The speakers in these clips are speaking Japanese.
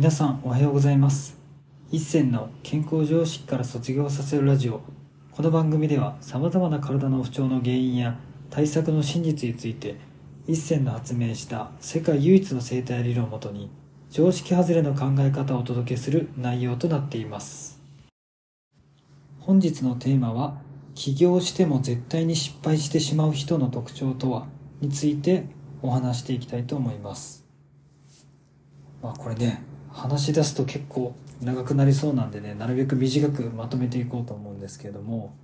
皆さんおはようございます。一銭の健康常識から卒業させるラジオ。この番組ではさまざまな体の不調の原因や対策の真実について一銭の発明した世界唯一の生態理論をもとに常識外れの考え方をお届けする内容となっています。本日のテーマは起業しても絶対に失敗してしまう人の特徴とはについてお話していきたいと思います。まあこれね話し出すと結構長くなりそうなんでねなるべく短くまとめていこうと思うんですけれども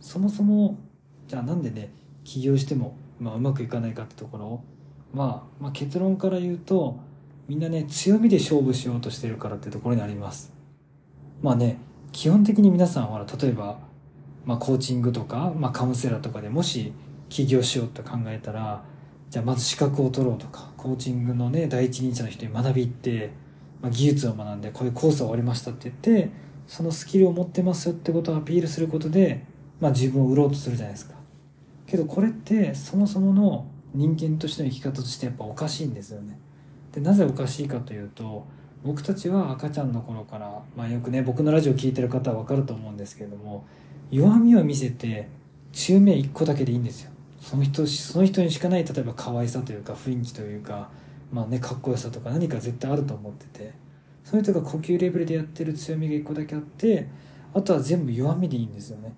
そもそもじゃあなんでね起業しても、まあ、うまくいかないかってところまあ、まあ結論から言うとみんなね強みで勝負しようとしてるからってところにあります。まあね基本的に皆さんほら例えば、まあ、コーチングとか、まあ、カウンセラーとかでもし起業しようと考えたらじゃあまず資格を取ろうとかコーチングのね第一人者の人に学び行ってまあ、技術を学んでこういうコースを終わりましたって言ってそのスキルを持ってますよってことをアピールすることで、まあ、自分を売ろうとするじゃないですか。けどこれってそもそもの人間としての生き方としてやっぱおかしいんですよね。でなぜおかしいかというと僕たちは赤ちゃんの頃から、まあ、よくね僕のラジオ聴いてる方は分かると思うんですけれども弱みを見せて強みは1個だけでいいんですよ。その人その人にしかない例えば可愛さというか雰囲気というかまあねかっこよさとか何か絶対あると思っててその人が呼吸レベルでやってる強みが1個だけあってあとは全部弱みでいいんですよね。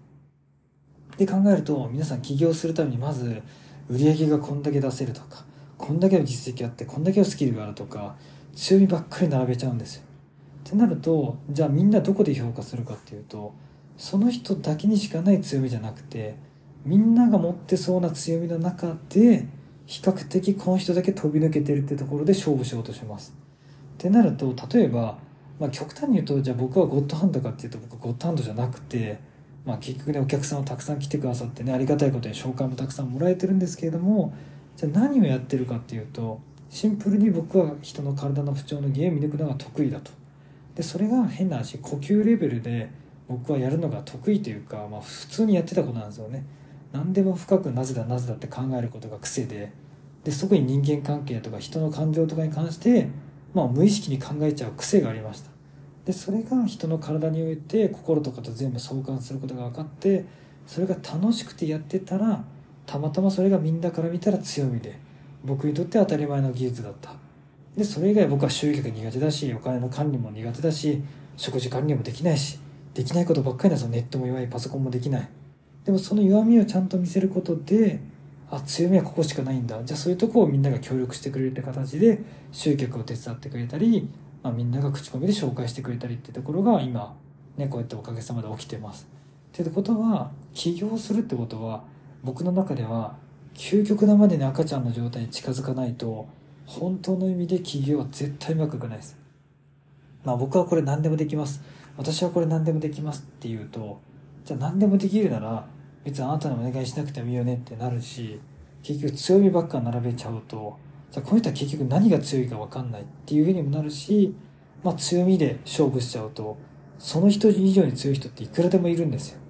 で考えると皆さん起業するためにまず売上がこんだけ出せるとかこんだけの実績あってこんだけのスキルがあるとか強みばっかり並べちゃうんですよ。ってなるとじゃあみんなどこで評価するかっていうとその人だけにしかない強みじゃなくてみんなが持ってそうな強みの中で比較的この人だけ飛び抜けてるってところで勝負しようとします。ってなると例えば、まあ、極端に言うとじゃあ僕はゴッドハンドかっていうと僕はゴッドハンドじゃなくて、まあ、結局ねお客さんをたくさん来てくださってねありがたいことに紹介もたくさんもらえてるんですけれどもじゃあ何をやってるかっていうとシンプルに僕は人の体の不調の原因を見抜くのが得意だと。でそれが変な話呼吸レベルで僕はやるのが得意というか、まあ、普通にやってたことなんですよね。何でも深くなぜだなぜだって考えることが癖でで特に人間関係とか人の感情とかに関して、まあ、無意識に考えちゃう癖がありました。でそれが人の体において心とかと全部相関することが分かってそれが楽しくてやってたらたまたまそれがみんなから見たら強みで僕にとって当たり前の技術だった。でそれ以外僕は集客苦手だしお金の管理も苦手だし食事管理もできないしできないことばっかりなんですよネットも弱いパソコンもできない。でもその弱みをちゃんと見せることであ強みはここしかないんだじゃあそういうとこをみんなが協力してくれるって形で集客を手伝ってくれたり、まあ、みんなが口コミで紹介してくれたりってところが今ねこうやっておかげさまで起きてます。ってことは起業するってことは僕の中では究極なまでに赤ちゃんの状態に近づかないと本当の意味で起業は絶対うまくいかないです。まあ僕はこれ何でもできます。私はこれ何でもできますっていうとじゃあ何でもできるなら別にあなたにお願いしなくてもいいよねってなるし結局強みばっか並べちゃうとじゃあこの人は結局何が強いか分かんないっていうふうにもなるし、まあ、強みで勝負しちゃうとその人以上に強い人っていくらでもいるんですよ。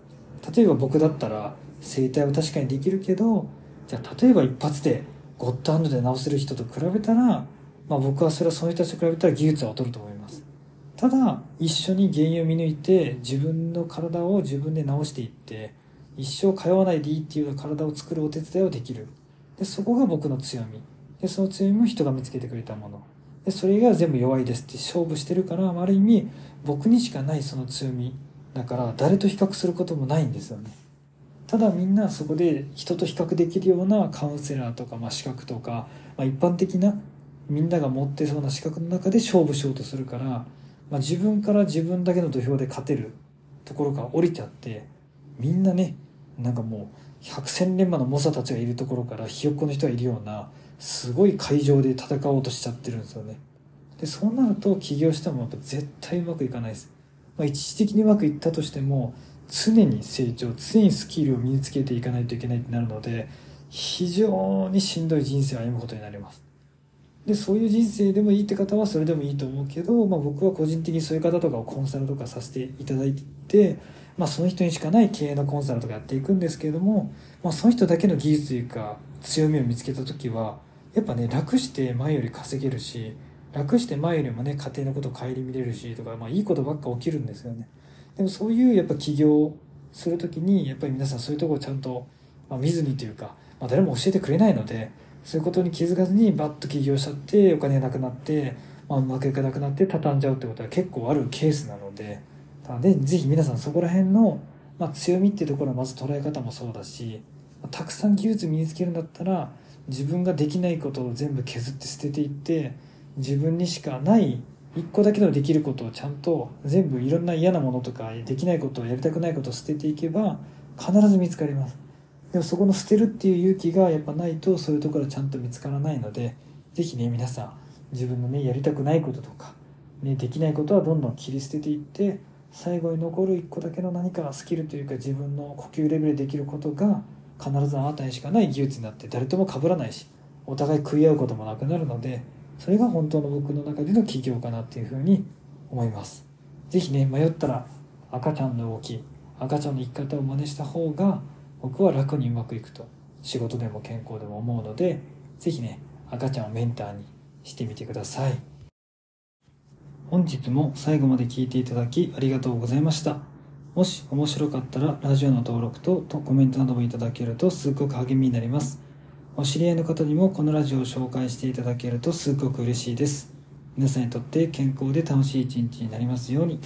例えば僕だったら整体は確かにできるけどじゃあ例えば一発でゴッドハンドで治せる人と比べたら、まあ、僕はそれはその人たちと比べたら技術は劣ると思います。ただ一緒に原因を見抜いて自分の体を自分で治していって一生通わないでいいっていう体を作るお手伝いをできる。でそこが僕の強み。でその強みも人が見つけてくれたもの。でそれ以外は全部弱いですって勝負してるからある意味僕にしかないその強みだから誰と比較することもないんですよね。ただみんなそこで人と比較できるようなカウンセラーとか、まあ、資格とか、まあ、一般的なみんなが持ってそうな資格の中で勝負しようとするから、まあ、自分から自分だけの土俵で勝てるところから降りちゃってみんなねなんかもう百戦錬磨の猛者たちがいるところからひよっこの人がいるようなすごい会場で戦おうとしちゃってるんですよね。でそうなると起業してもやっぱ絶対うまくいかないです、まあ、一時的にうまくいったとしても常に成長常にスキルを身につけていかないといけないってなるので非常にしんどい人生を歩むことになります。でそういう人生でもいいって方はそれでもいいと思うけど、まあ、僕は個人的にそういう方とかをコンサルとかさせていただいてまあ、その人にしかない経営のコンサルとかやっていくんですけれども、まあ、その人だけの技術というか強みを見つけた時はやっぱね楽して前より稼げるし楽して前よりもね家庭のことを顧みれるしとか、まあ、いいことばっか起きるんですよね。でもそういうやっぱ起業する時にやっぱり皆さんそういうところをちゃんと、まあ、見ずにというか、まあ、誰も教えてくれないのでそういうことに気づかずにバッと起業しちゃってお金がなくなって、まあ、うまくいかなくなって畳んじゃうってことは結構あるケースなのでなのでぜひ皆さんそこら辺の、まあ、強みっていうところはまず捉え方もそうだし、たくさん技術身につけるんだったら自分ができないことを全部削って捨てていって自分にしかない一個だけのできることをちゃんと全部いろんな嫌なものとかできないことをやりたくないことを捨てていけば必ず見つかります。でもそこの捨てるっていう勇気がやっぱないとそういうところちゃんと見つからないので是非ね皆さん自分のねやりたくないこととか、ね、できないことはどんどん切り捨てていって最後に残る一個だけの何かスキルというか自分の呼吸レベルでできることが必ずあなたにしかない技術になって誰とも被らないしお互い食い合うこともなくなるのでそれが本当の僕の中での起業かなっていうふうに思います。是非ね迷ったら赤ちゃんの動き赤ちゃんの生き方を真似した方が僕は楽にうまくいくと。仕事でも健康でも思うので是非ね赤ちゃんをメンターにしてみてください。本日も最後まで聞いていただきありがとうございました。もし面白かったらラジオの登録とコメントなどもいただけるとすごく励みになります。お知り合いの方にもこのラジオを紹介していただけるとすごく嬉しいです。皆さんにとって健康で楽しい一日になりますように。